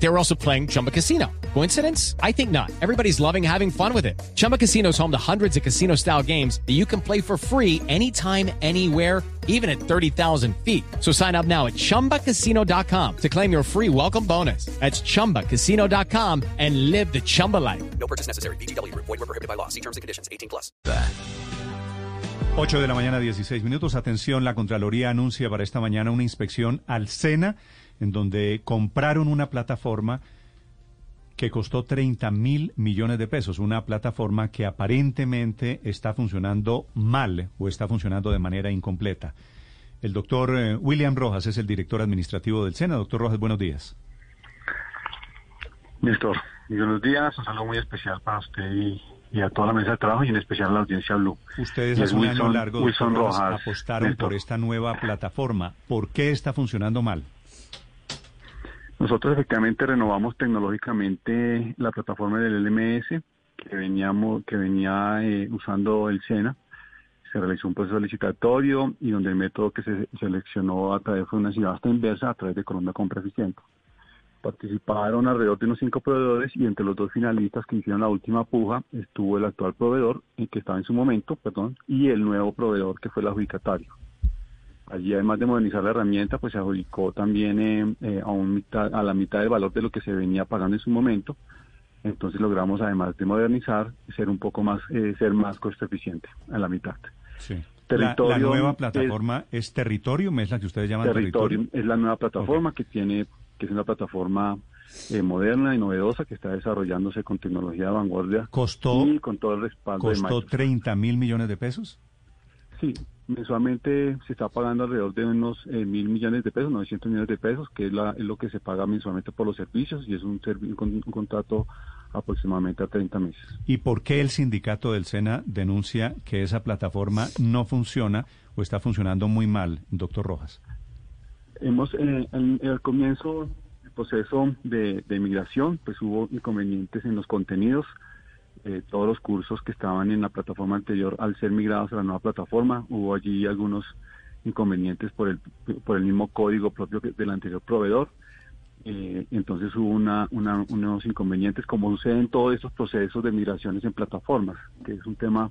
They were also playing Chumba Casino. Coincidence? I think not. Everybody's loving having fun with it. Chumba Casino is home to hundreds of casino style games that you can play for free anytime, anywhere, even at 30,000 feet. So sign up now at chumbacasino.com to claim your free welcome bonus. That's chumbacasino.com and live the Chumba life. No purchase necessary. BGW. Void were prohibited by law. See terms and conditions. 18 plus. 8 de la mañana, 16 minutos. Atención, la Contraloría anuncia para esta mañana una inspección al SENA, en donde compraron una plataforma que costó 30 mil millones de pesos. Una plataforma que aparentemente está funcionando mal o está funcionando de manera incompleta. El doctor eh, William Rojas es el director administrativo del SENA. Doctor Rojas, buenos días. Néstor, buenos días. Un saludo muy especial para usted y, y a toda la mesa de trabajo y en especial a la audiencia Blue. Ustedes hace es un año largo Rojas, Rojas, apostaron Néstor. por esta nueva plataforma. ¿Por qué está funcionando mal? Nosotros efectivamente renovamos tecnológicamente la plataforma del LMS que veníamos, que venía eh, usando el SENA. Se realizó un proceso licitatorio y donde el método que se seleccionó a través fue una subasta inversa a través de columna compra eficiente. Participaron alrededor de unos cinco proveedores y entre los dos finalistas que hicieron la última puja estuvo el actual proveedor, eh, que estaba en su momento, perdón, y el nuevo proveedor que fue el adjudicatario. Allí, además de modernizar la herramienta, pues se adjudicó también eh, eh, a, un mitad- a la mitad del valor de lo que se venía pagando en su momento. Entonces logramos, además de modernizar, ser un poco más, eh, ser más costo eficiente, a la mitad. Sí. La, Territorio la nueva es- plataforma es, Territorium, es la que ustedes llaman Territorio Territorium. es la nueva plataforma que tiene, que es una plataforma eh, moderna y novedosa que está desarrollándose con tecnología de vanguardia Costó, y con todo el respaldo de costó Microsoft. 30 mil millones de pesos. Sí, mensualmente se está pagando alrededor de unos eh, mil millones de pesos, 900 millones de pesos, que es, la- es lo que se paga mensualmente por los servicios y es un, un un contrato aproximadamente a 30 meses. ¿Y por qué el sindicato del SENA denuncia que esa plataforma no funciona o está funcionando muy mal, doctor Rojas? Hemos, eh, en- al comienzo del proceso de, de migración, pues hubo inconvenientes en los contenidos. Eh, todos los cursos que estaban en la plataforma anterior, al ser migrados a la nueva plataforma, hubo allí algunos inconvenientes por el, por el mismo código propio del anterior proveedor. Eh, entonces hubo una, unos inconvenientes, como sucede en todos estos procesos de migraciones en plataformas, que es un tema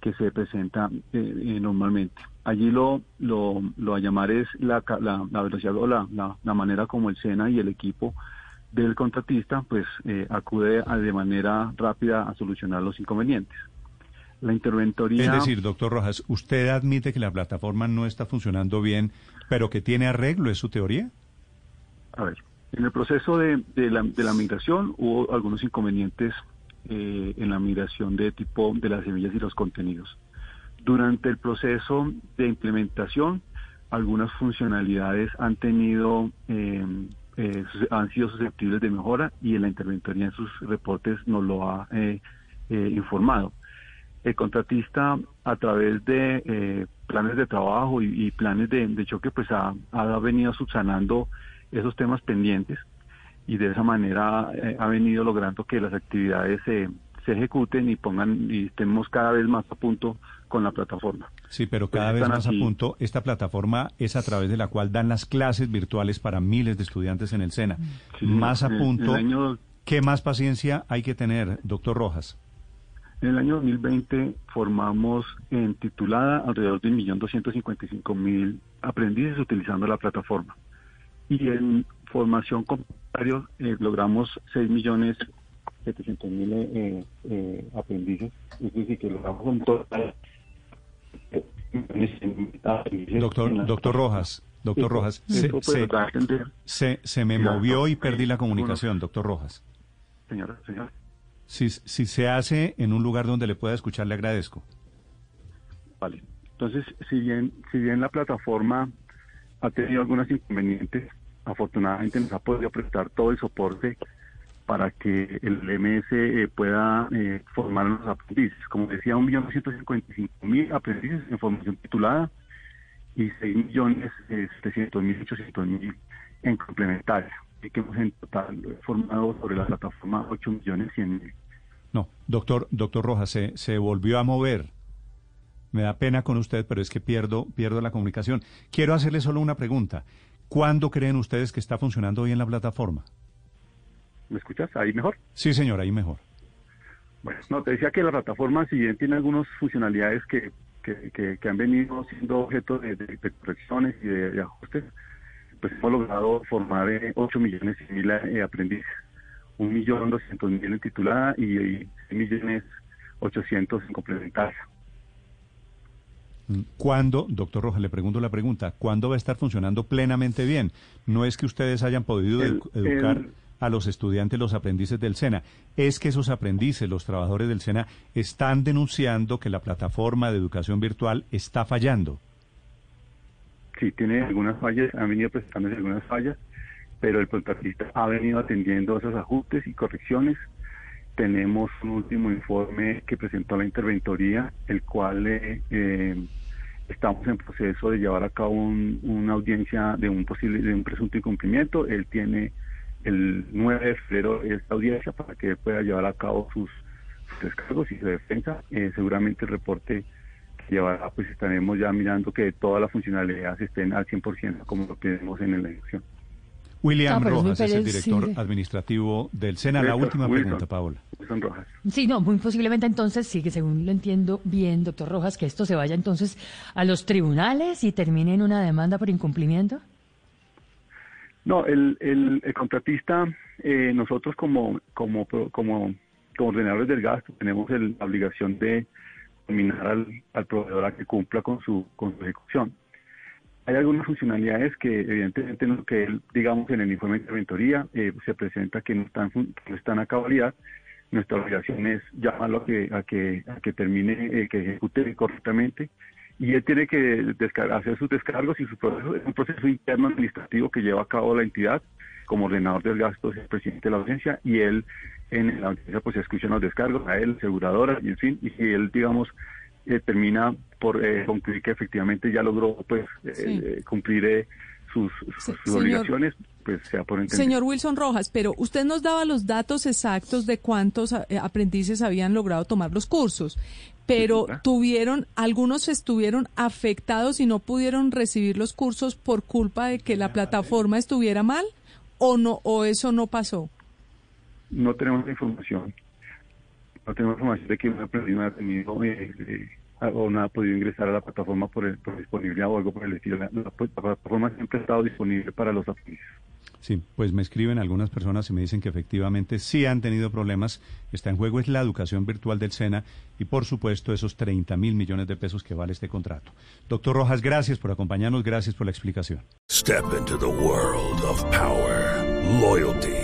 que se presenta eh, eh, normalmente. Allí lo, lo, lo a llamar es la, la, la velocidad o la, la, la manera como el SENA y el equipo del contratista pues eh, acude a- de manera rápida a solucionar los inconvenientes. La interventoría... Es decir, doctor Rojas, ¿usted admite que la plataforma no está funcionando bien, pero que tiene arreglo? ¿Es su teoría? A ver, en el proceso de, de la, de la migración hubo algunos inconvenientes eh, en la migración de tipo de las semillas y los contenidos. Durante el proceso de implementación, algunas funcionalidades han tenido, eh, eh, han sido susceptibles de mejora y en la interventoría en sus reportes nos lo ha eh, eh, informado. El contratista, a través de eh, planes de trabajo y, planes de, choque, pues ha, ha venido subsanando esos temas pendientes y de esa manera eh, ha venido logrando que las actividades se ejecuten y pongan y estemos cada vez más a punto con la plataforma. Sí, pero Pues cada vez están más aquí. a punto, esta plataforma es a través de la cual dan las clases virtuales para miles de estudiantes en el SENA. Sí, más a punto, el año- ¿qué más paciencia hay que tener, doctor Rojas? En el año 2020 formamos en titulada alrededor de 1.255.000 aprendices utilizando la plataforma. Y en formación complementaria eh, logramos 6.700.000 eh, eh, aprendices. Es decir, que logramos un total Doctor, doctor Rojas, doctor Rojas, se, se- se- se me movió y perdí la comunicación, doctor Rojas. señora, señora. Si, si se hace en un lugar donde le pueda escuchar, le agradezco. Vale. Entonces, si bien, si bien la plataforma ha tenido algunos inconvenientes, afortunadamente nos ha podido prestar todo el soporte para que el MS eh, pueda eh, formar a los aprendices. Como decía, 1.155.000 aprendices en formación titulada y 6.700.000, en complementaria. Y que hemos en total formado sobre la plataforma 8.100.000 No, doctor, doctor Rojas, se, se volvió a mover. Me da pena con usted, pero es que pierdo, pierdo la comunicación. Quiero hacerle solo una pregunta. ¿Cuándo creen ustedes que está funcionando bien la plataforma? ¿Me escuchas? Ahí mejor. Sí, señor, ahí mejor. Bueno, no, te decía que la plataforma, si bien tiene algunas funcionalidades que, que, que- que han venido siendo objeto de, de- de correcciones y de, de ajustes, pues hemos logrado formar eh, 8 millones y mil eh, aprendices. Un millón doscientos mil en titulada y, y 6 millones 800 en complementaria. Mm, ¿Cuándo, doctor Rojas, le pregunto la pregunta, ¿cuándo va a estar funcionando plenamente bien? No es que ustedes hayan podido El- edu- educar el- a los estudiantes, los aprendices del SENA. Es que esos aprendices, los trabajadores del SENA, están denunciando que la plataforma de educación virtual está fallando. Sí, tiene algunas fallas, han venido presentándose algunas fallas, pero el contratista ha venido atendiendo esos ajustes y correcciones. Tenemos un último informe que presentó la interventoría, el cual eh, eh, estamos en proceso de llevar a cabo un- una audiencia de un posible, de un presunto incumplimiento. Él tiene el 9 de febrero esta audiencia para que pueda llevar a cabo sus, sus descargos y su defensa. Eh, seguramente el reporte que llevará, pues estaremos ya mirando que todas las funcionalidades estén al 100% como lo pedimos en la elección. William No, Rojas es el director administrativo del SENA. La última Wilson. pregunta, Paola. Rojas. Sí, no, muy posiblemente entonces sí, que según lo entiendo bien, doctor Rojas, que esto se vaya entonces a los tribunales y termine en una demanda por incumplimiento. No, el, el, contratista, eh, nosotros como, como, como, como ordenadores del gasto tenemos el- la obligación de dominar al, al proveedor a que cumpla con su, con su ejecución. Hay algunas funcionalidades que evidentemente no- que él, digamos en el informe de interventoría eh, se presenta que no están, no están a cabalidad. Nuestra obligación es llamarlo a que, a que, a que termine, eh, que ejecute correctamente y él tiene que hacer sus descargos y su proceso, es un proceso interno administrativo que lleva a cabo la entidad como ordenador del gasto es el presidente de la audiencia y él en la audiencia pues escuchan los descargos a él, aseguradora y en fin, y si él digamos eh, termina por eh, concluir que efectivamente ya logró pues eh, Sí. eh, cumplir eh, sus, sus, Se- sus señor- obligaciones, pues sea por entender. Señor Wilson Rojas, pero usted nos daba los datos exactos de cuántos aprendices habían logrado tomar los cursos, pero tuvieron, algunos estuvieron afectados y no pudieron recibir los cursos por culpa de que la plataforma estuviera mal o no, o eso no pasó. no tenemos la información. No tenemos información de que una persona ha tenido eh, eh, o no ha podido ingresar a la plataforma por, el- por disponibilidad o algo por el estilo. La, la- la plataforma siempre ha estado disponible para los aprendices. Sí, pues me escriben algunas personas y me dicen que efectivamente sí han tenido problemas. Está en juego es la educación virtual del SENA y por supuesto esos 30 mil millones de pesos que vale este contrato. Doctor Rojas, gracias por acompañarnos, gracias por la explicación. Step into the world of power, loyalty,